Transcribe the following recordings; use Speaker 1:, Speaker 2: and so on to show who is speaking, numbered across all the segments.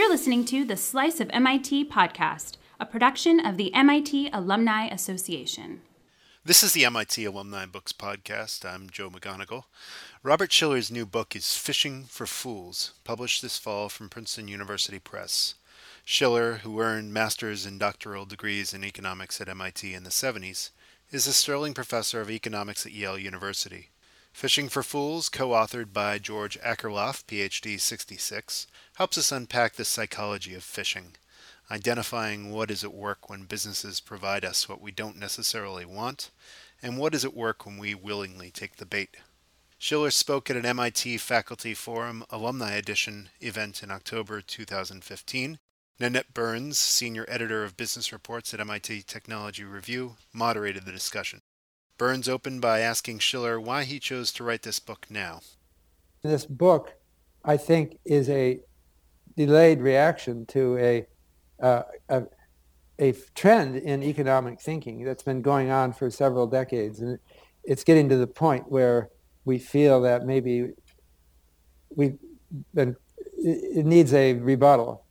Speaker 1: You're listening to the Slice of MIT podcast, a production of the MIT Alumni Association.
Speaker 2: This is the MIT Alumni Books Podcast. I'm Joe McGonegal. Robert Shiller's new book is Phishing for Phools, published this fall from Princeton University Press. Shiller, who earned master's and doctoral degrees in economics at MIT in the 70s, is a Sterling Professor of Economics at Yale University. Phishing for Phools, co authored by George Akerlof, PhD 66, helps us unpack the psychology of phishing identifying what is at work when businesses provide us what we don't necessarily want, and what is at work when we willingly take the bait. Shiller spoke at an MIT Faculty Forum Alumni Edition event in October 2015. Nanette Byrnes, senior editor of business reports at MIT Technology Review, moderated the discussion. Byrnes opened by asking Shiller why he chose to write this book now.
Speaker 3: This book, I think, is a delayed reaction to a uh, a, a trend in economic thinking that's been going on for several decades. And it's getting to the point where we feel that maybe we've been, it needs a rebuttal,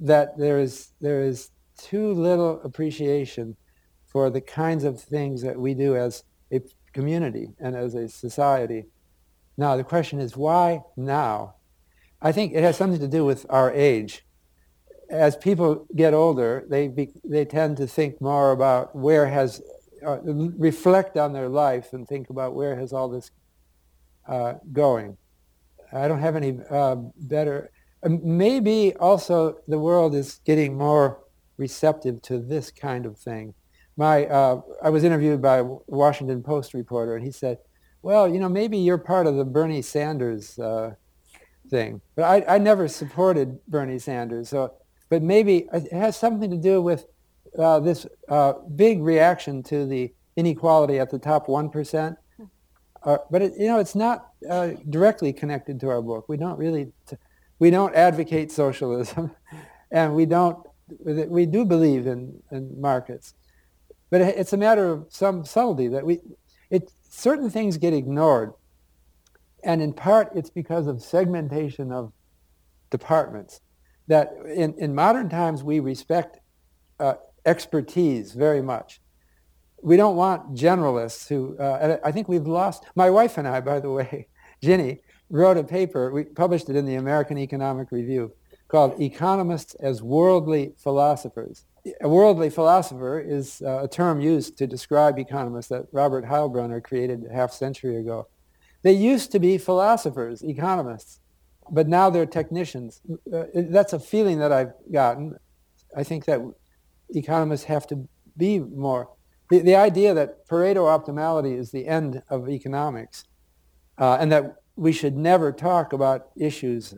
Speaker 3: that there is, there is too little appreciation for the kinds of things that we do as community and as a society. Now, the question is why now? I think it has something to do with our age as people get older, they be, they tend to think more about where has uh, reflect on their life and think about where has all this uh, going. I don't have any uh, better. Maybe also the world is getting more receptive to this kind of thing. My uh, I was interviewed by a Washington Post reporter, and he said, "Well, you know, maybe you're part of the Bernie Sanders." Uh, thing, but I, I never supported Bernie Sanders, so but maybe it has something to do with uh, this uh, big reaction to the inequality at the top 1%. Uh, but it, you know, it's not uh, directly connected to our book. We don't really, t- we don't advocate socialism, and we don't, we do believe in, in markets. But it's a matter of some subtlety that we, it, certain things get ignored. And in part, it's because of segmentation of departments that in, in modern times we respect uh, expertise very much. We don't want generalists who, uh, I think we've lost, my wife and I, by the way, Ginny, wrote a paper, we published it in the American Economic Review, called Economists as Worldly Philosophers. A worldly philosopher is uh, a term used to describe economists that Robert Heilbroner created a half century ago. They used to be philosophers, economists but now they're technicians. Uh, that's a feeling that I've gotten. I think that economists have to be more. The, the idea that Pareto optimality is the end of economics uh, and that we should never talk about issues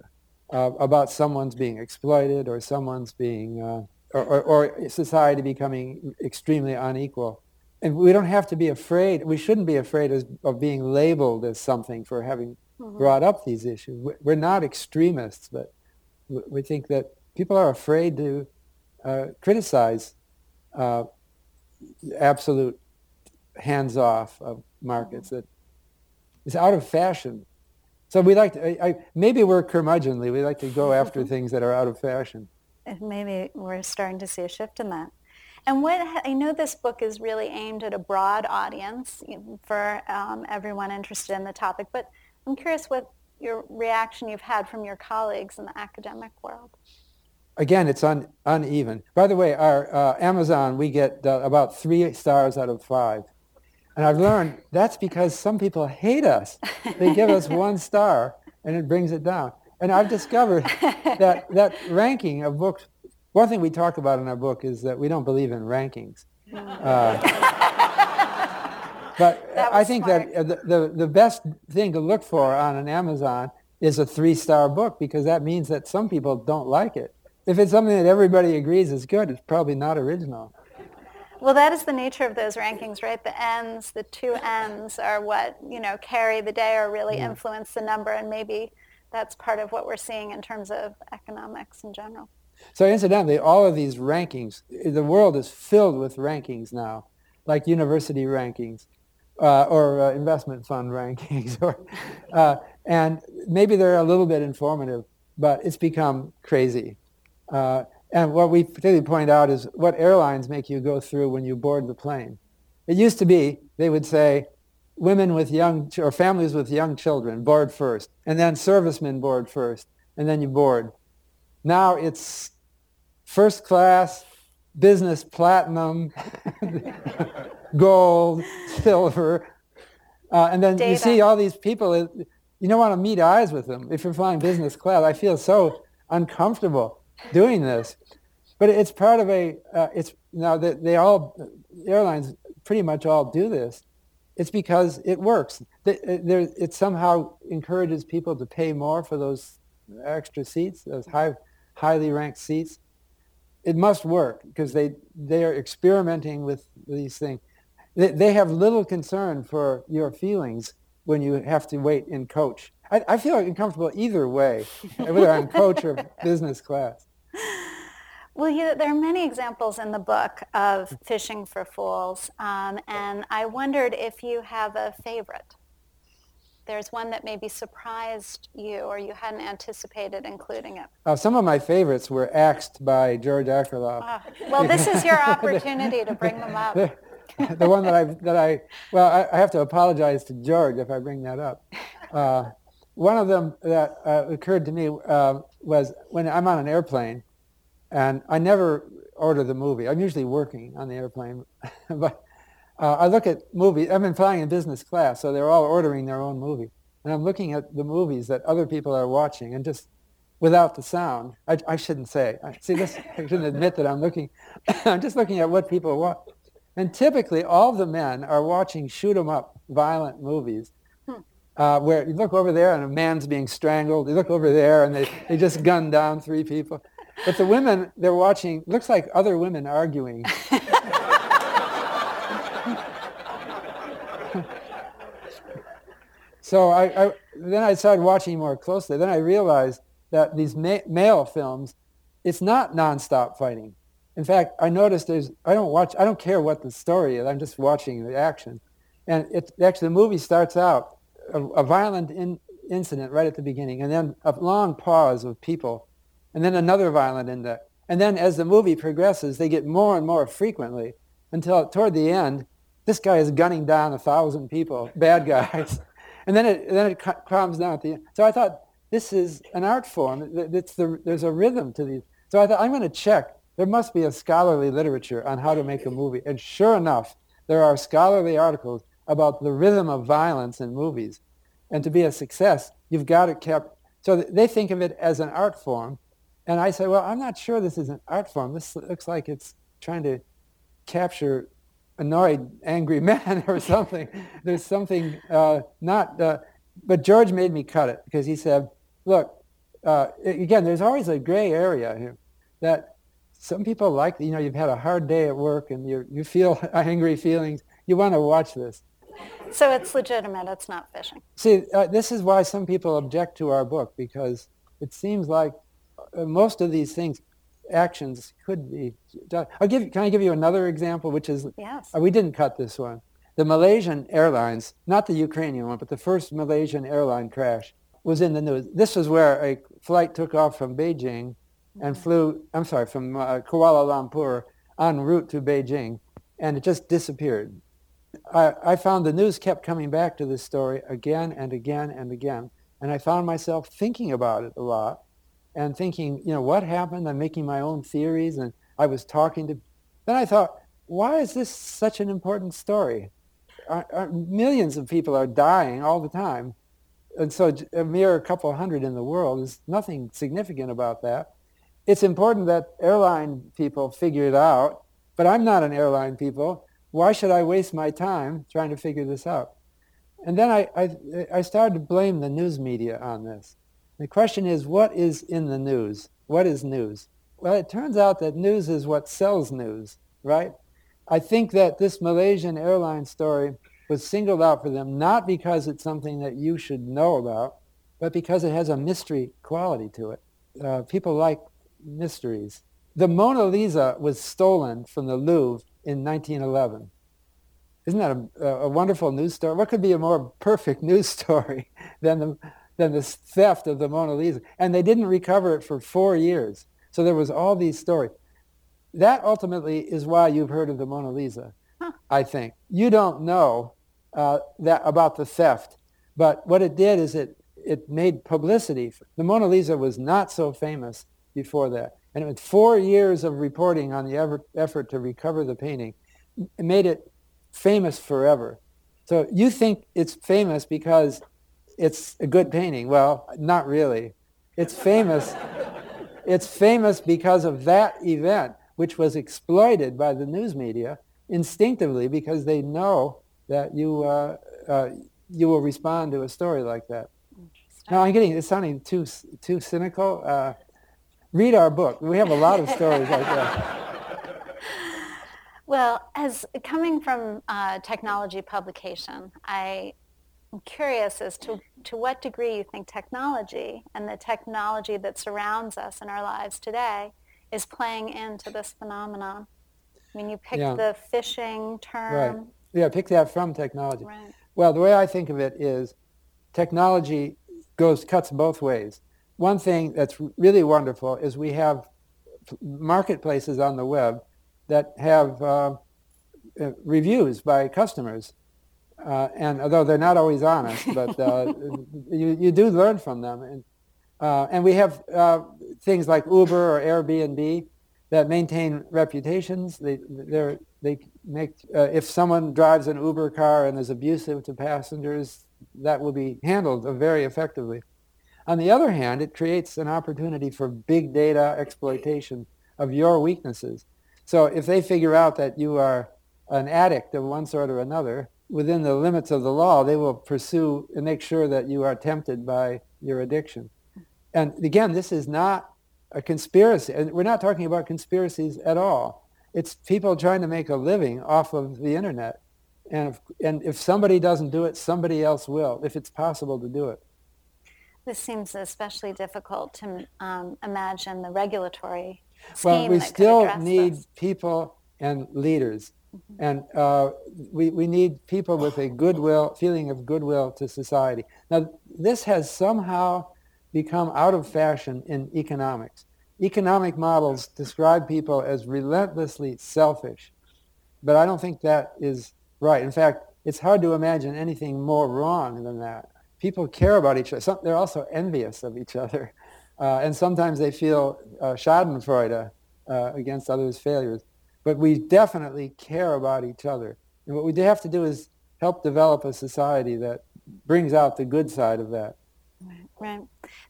Speaker 3: uh, about someone's being exploited or someone's being, uh, or, or, or society becoming extremely unequal. And we don't have to be afraid, we shouldn't be afraid of, of being labeled as something for having mm-hmm. brought up these issues. We're not extremists, but we think that people are afraid to uh, criticize uh, absolute hands-off of markets mm-hmm. that is out of fashion. So we like to, I, I, maybe we're curmudgeonly. We like to go after things that are out of fashion.
Speaker 4: Maybe we're starting to see a shift in that. And what I know this book is really aimed at a broad audience for um, everyone interested in the topic, but I'm curious what your reaction you've had from your colleagues in the academic world.
Speaker 3: Again, it's un, uneven. By the way, our uh, Amazon, we get uh, about three stars out of five. And I've learned that's because some people hate us. They give us one star and it brings it down. And I've discovered that that ranking of books, one thing we talk about in our book is that we don't believe in rankings. Uh, but I think
Speaker 4: smart.
Speaker 3: that the, the, the best thing to look for on an Amazon is a three-star book because that means that some people don't like it. If it's something that everybody agrees is good, it's probably not original.
Speaker 4: Well, that is the nature of those rankings, right? The ends, the two ends are what, you know, carry the day or really yeah. influence the number. And maybe that's part of what we're seeing in terms of economics in general.
Speaker 3: So incidentally, all of these rankings, the world is filled with rankings now, like university rankings uh, or uh, investment fund rankings, or, uh, and maybe they're a little bit informative, but it's become crazy. Uh, and what we particularly point out is what airlines make you go through when you board the plane. It used to be, they would say, women with young, or families with young children board first, and then servicemen board first, and then you board. Now it's first class, business platinum, gold, silver, uh, and then Data. you see all these people. You don't want to meet eyes with them if you're flying business class. I feel so uncomfortable doing this, but it's part of a. Uh, it's now that they all airlines pretty much all do this. It's because it works. It somehow encourages people to pay more for those extra seats, those high, highly ranked seats. It must work because they, they are experimenting with these things. They, they have little concern for your feelings when you have to wait in coach. I, I feel uncomfortable either way, whether I'm coach or business class.
Speaker 4: Well, you, there are many examples in the book of phishing for phools, um, and I wondered if you have a favorite. There's one that maybe surprised you or you hadn't anticipated including it.
Speaker 3: Uh, some of my favorites were axed by George Akerlof.
Speaker 4: Oh, well, this is your opportunity to bring them up.
Speaker 3: The, the, one that I, that I well, I, I, have to apologize to George if I bring that up. Uh, one of them that uh, occurred to me uh, was when I'm on an airplane and I never order the movie. I'm usually working on the airplane, but uh, I look at movies. I've been flying in business class, so they're all ordering their own movie, and I'm looking at the movies that other people are watching, and just without the sound. I, I shouldn't say. I, see, this I shouldn't admit that I'm looking. I'm just looking at what people watch, and typically all the men are watching shoot 'em up, violent movies. Hmm. Uh, where you look over there and a man's being strangled. You look over there and they, they just gun down three people. But the women they're watching looks like other women arguing. so I, I, then I started watching more closely. Then I realized that these ma- male films, it's not nonstop fighting. In fact, I noticed there's I don't watch I don't care what the story is. I'm just watching the action, and it actually the movie starts out a, a violent in, incident right at the beginning, and then a long pause of people and then another violent index. And then as the movie progresses, they get more and more frequently until toward the end, this guy is gunning down a thousand people, bad guys. and then it, then it calms down at the end. So I thought, this is an art form. It's the, there's a rhythm to these. So I thought, I'm going to check. There must be a scholarly literature on how to make a movie. And sure enough, there are scholarly articles about the rhythm of violence in movies. And to be a success, you've got to keep. So they think of it as an art form, and I said, well, I'm not sure this is an art form. This looks like it's trying to capture annoyed, angry men or something. There's something uh, not, uh, but George made me cut it because he said, look, uh, again, there's always a gray area here that some people like, you know, you've had a hard day at work and you you feel angry feelings. You want to watch this.
Speaker 4: So it's legitimate. It's not fishing.
Speaker 3: See, uh, this is why some people object to our book because it seems like most of these things, actions could be done. I'll give. Can I give you another example, which is
Speaker 4: yes.
Speaker 3: Uh, we didn't cut this one. The Malaysian Airlines, not the Ukrainian one, but the first Malaysian airline crash was in the news. This was where a flight took off from Beijing and mm-hmm. flew. I'm sorry, from uh, Kuala Lumpur en route to Beijing, and it just disappeared. I, I found the news kept coming back to this story again and again and again, and I found myself thinking about it a lot and thinking, you know, what happened? I'm making my own theories, and I was talking to. Then I thought, why is this such an important story? Our, our, millions of people are dying all the time, and so a mere couple hundred in the world is nothing significant about that. It's important that airline people figure it out, but I'm not an airline people. Why should I waste my time trying to figure this out? And then I, I, I started to blame the news media on this. The question is, what is in the news? What is news? Well, it turns out that news is what sells news, right? I think that this Malaysian airline story was singled out for them not because it's something that you should know about, but because it has a mystery quality to it. Uh, people like mysteries. The Mona Lisa was stolen from the Louvre in 1911. Isn't that a, a wonderful news story? What could be a more perfect news story than the than the theft of the Mona Lisa. And they didn't recover it for four years. So there was all these stories. That ultimately is why you've heard of the Mona Lisa, huh. I think. You don't know uh, that about the theft, but what it did is it, it made publicity. The Mona Lisa was not so famous before that. And it was four years of reporting on the effort, effort to recover the painting. It made it famous forever. So you think it's famous because it's a good painting. Well, not really. It's famous. it's famous because of that event, which was exploited by the news media instinctively because they know that you uh, uh, you will respond to a story like that. Now I'm getting it's sounding too too cynical. Uh, read our book. We have a lot of stories like that.
Speaker 4: Well, as coming from uh, technology publication, I I'm curious as to, to what degree you think technology and the technology that surrounds us in our lives today is playing into this phenomenon. I mean, you picked yeah. the phishing term.
Speaker 3: Right. Yeah, pick that from technology. Right. Well, the way I think of it is technology goes cuts both ways. One thing that's really wonderful is we have marketplaces on the web that have uh, uh reviews by customers uh, and although they're not always honest, but uh, you, you do learn from them. And, uh, and we have uh, things like Uber or Airbnb that maintain reputations. They, they make, uh, if someone drives an Uber car and is abusive to passengers, that will be handled very effectively. On the other hand, it creates an opportunity for big data exploitation of your weaknesses. So if they figure out that you are an addict of one sort or another, within the limits of the law, they will pursue and make sure that you are tempted by your addiction. And again, this is not a conspiracy. And we're not talking about conspiracies at all. It's people trying to make a living off of the internet. And if, and if somebody doesn't do it, somebody else will, if it's possible to do it.
Speaker 4: This seems especially difficult to um, imagine the regulatory Scheme
Speaker 3: Well, we still need this. people and leaders Mm-hmm. And uh, we, we need people with a goodwill, feeling of goodwill to society. Now, this has somehow become out of fashion in economics. Economic models describe people as relentlessly selfish, but I don't think that is right. In fact, it's hard to imagine anything more wrong than that. People care about each other. Some, they're also envious of each other. Uh, and sometimes they feel uh, schadenfreude uh, against others' failures but we definitely care about each other. And what we have to do is help develop a society that brings out the good side of that.
Speaker 4: Right, right.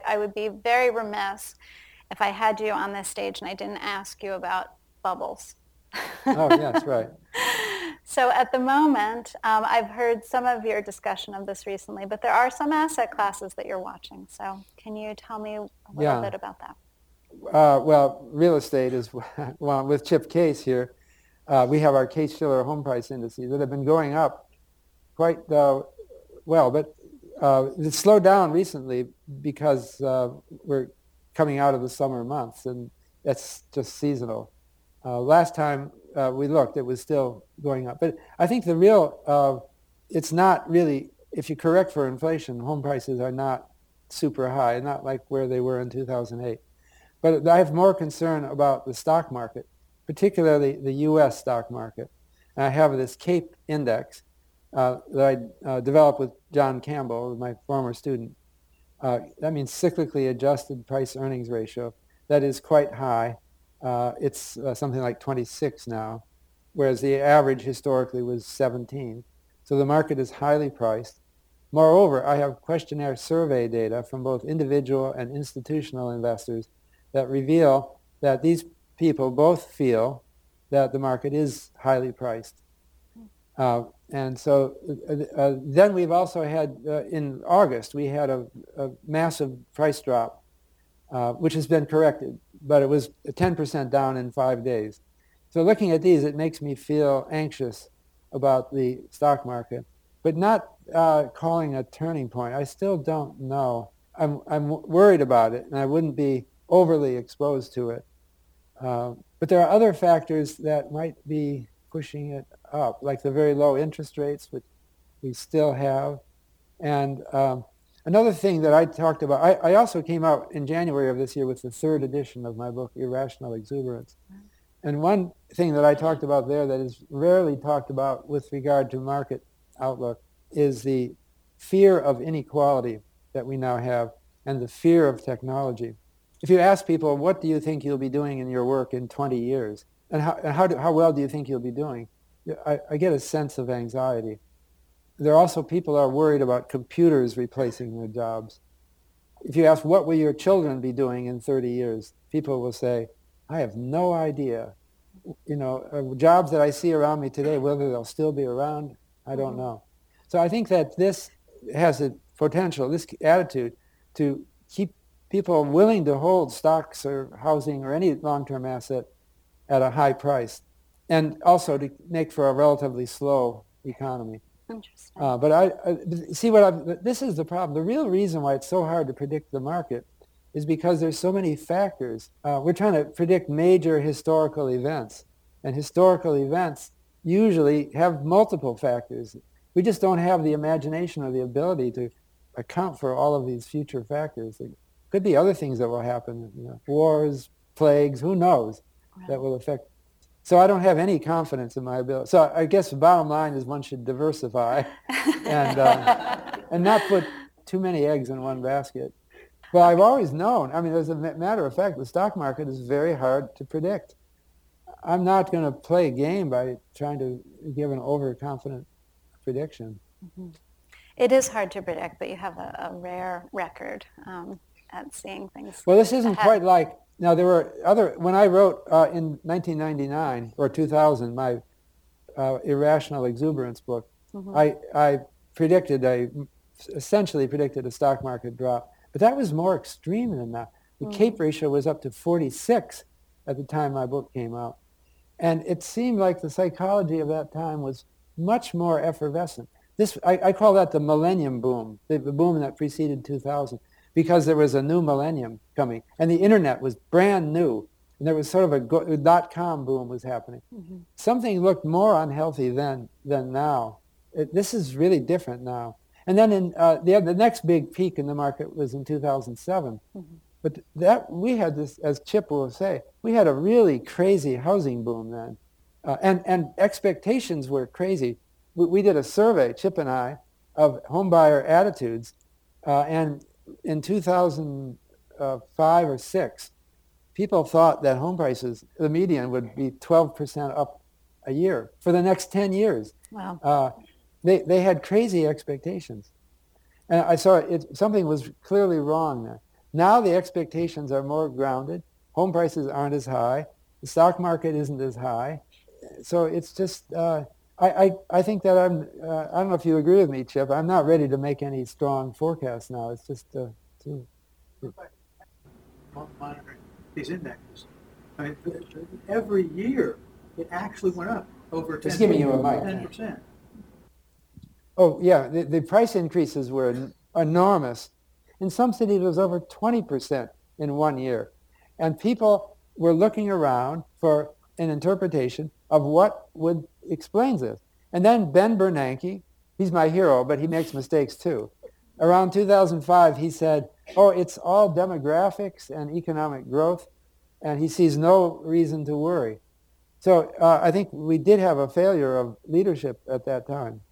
Speaker 4: I would be very remiss if I had you on this stage and I didn't ask you about bubbles.
Speaker 3: oh, yes, right.
Speaker 4: So at the moment, um, I've heard some of your discussion of this recently, but there are some asset classes that you're watching. So can you tell me a little yeah. bit about that?
Speaker 3: Uh, well, real estate is well with Chip Case here. Uh, we have our Case Shiller home price indices that have been going up quite uh, well, but uh, it slowed down recently because uh, we're coming out of the summer months, and that's just seasonal. Uh, last time we looked, it was still going up, but I think the real it's not really if you correct for inflation, home prices are not super high, not like where they were in 2008. But I have more concern about the stock market, particularly the U.S. stock market. And I have this CAPE index uh, that I uh, developed with John Campbell, my former student. Uh, that means cyclically adjusted price earnings ratio. That is quite high. Uh, it's uh, something like 26 now, whereas the average historically was 17. So the market is highly priced. Moreover, I have questionnaire survey data from both individual and institutional investors that reveal that these people both feel that the market is highly priced. Uh, and so uh, uh, then we've also had, uh, in August, we had a, a massive price drop, uh, which has been corrected, but it was 10% down in five days. So looking at these, it makes me feel anxious about the stock market, but not calling a turning point. I still don't know. I'm, I'm worried about it, and I wouldn't be overly exposed to it. Uh, but there are other factors that might be pushing it up, like the very low interest rates, which we still have. And um, Another thing that I talked about, I, I also came out in January of this year with the third edition of my book, Irrational Exuberance. And one thing that I talked about there that is rarely talked about with regard to market outlook is the fear of inequality that we now have and the fear of technology. If you ask people, what do you think you'll be doing in your work in 20 years? And how, and how, do, how well do you think you'll be doing? I, I get a sense of anxiety. There are also people are worried about computers replacing their jobs. If you ask, what will your children be doing in 30 years? People will say, I have no idea. You know, uh, jobs that I see around me today, whether they'll still be around, I don't mm-hmm. know. So I think that this has a potential, this attitude, to keep people willing to hold stocks or housing or any long-term asset at a high price, and also to make for a relatively slow economy.
Speaker 4: Interesting.
Speaker 3: Uh, but I, I, see what I'm, this is the problem. The real reason why it's so hard to predict the market is because there's so many factors. Uh, we're trying to predict major historical events, and historical events usually have multiple factors. We just don't have the imagination or the ability to account for all of these future factors. There could be other things that will happen, you know, wars, plagues, who knows, that will affect. So I don't have any confidence in my ability. So I guess the bottom line is one should diversify and, uh, and not put too many eggs in one basket. Well, I've always known. I mean, as a matter of fact, the stock market is very hard to predict. I'm not going to play a game by trying to give an overconfident prediction. Mm-hmm.
Speaker 4: It is hard to predict, but you have a, a rare record um, at seeing things.
Speaker 3: Well, this isn't ahead. quite like now. There were other when I wrote uh, in 1999 or 2000 my uh, irrational exuberance book. Mm-hmm. I I predicted a essentially predicted a stock market drop but that was more extreme than that. The mm. CAPE ratio was up to 46 at the time my book came out. And it seemed like the psychology of that time was much more effervescent. This, I, I call that the millennium boom, the, the boom that preceded 2000, because there was a new millennium coming. And the internet was brand new. And there was sort of a go, dot-com boom was happening. Mm-hmm. Something looked more unhealthy then than now. It, this is really different now. And then in uh, the, the next big peak in the market was in 2007. Mm-hmm. But that we had this, as Chip will say, we had a really crazy housing boom then, uh, and and expectations were crazy. We, we, did a survey, Chip and I, of homebuyer attitudes, uh, and in 2005 or six, people thought that home prices, the median, would be 12% up a year for the next 10 years.
Speaker 4: Wow. Uh,
Speaker 3: they, they had crazy expectations. And I saw it, something was clearly wrong there. Now the expectations are more grounded. Home prices aren't as high. The stock market isn't as high. So it's just, uh, I, I, I think that I'm, uh, I don't know if you agree with me, Chip. I'm not ready to make any strong forecasts now. It's just uh, too.
Speaker 5: Monitoring these indexes. I mean, every year it actually went up over 10%.
Speaker 3: Just giving you a mic.
Speaker 5: 10%.
Speaker 3: Oh, yeah, the, the price increases were enormous. In some cities, it was over 20% in one year. And people were looking around for an interpretation of what would explain this. And then Ben Bernanke, he's my hero, but he makes mistakes too. Around 2005, he said, oh, it's all demographics and economic growth, and he sees no reason to worry. So uh, I think we did have a failure of leadership at that time.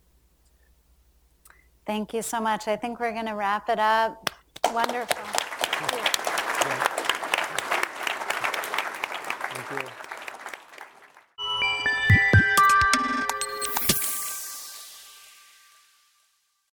Speaker 4: Thank you so much. I think we're going to wrap it up. Wonderful.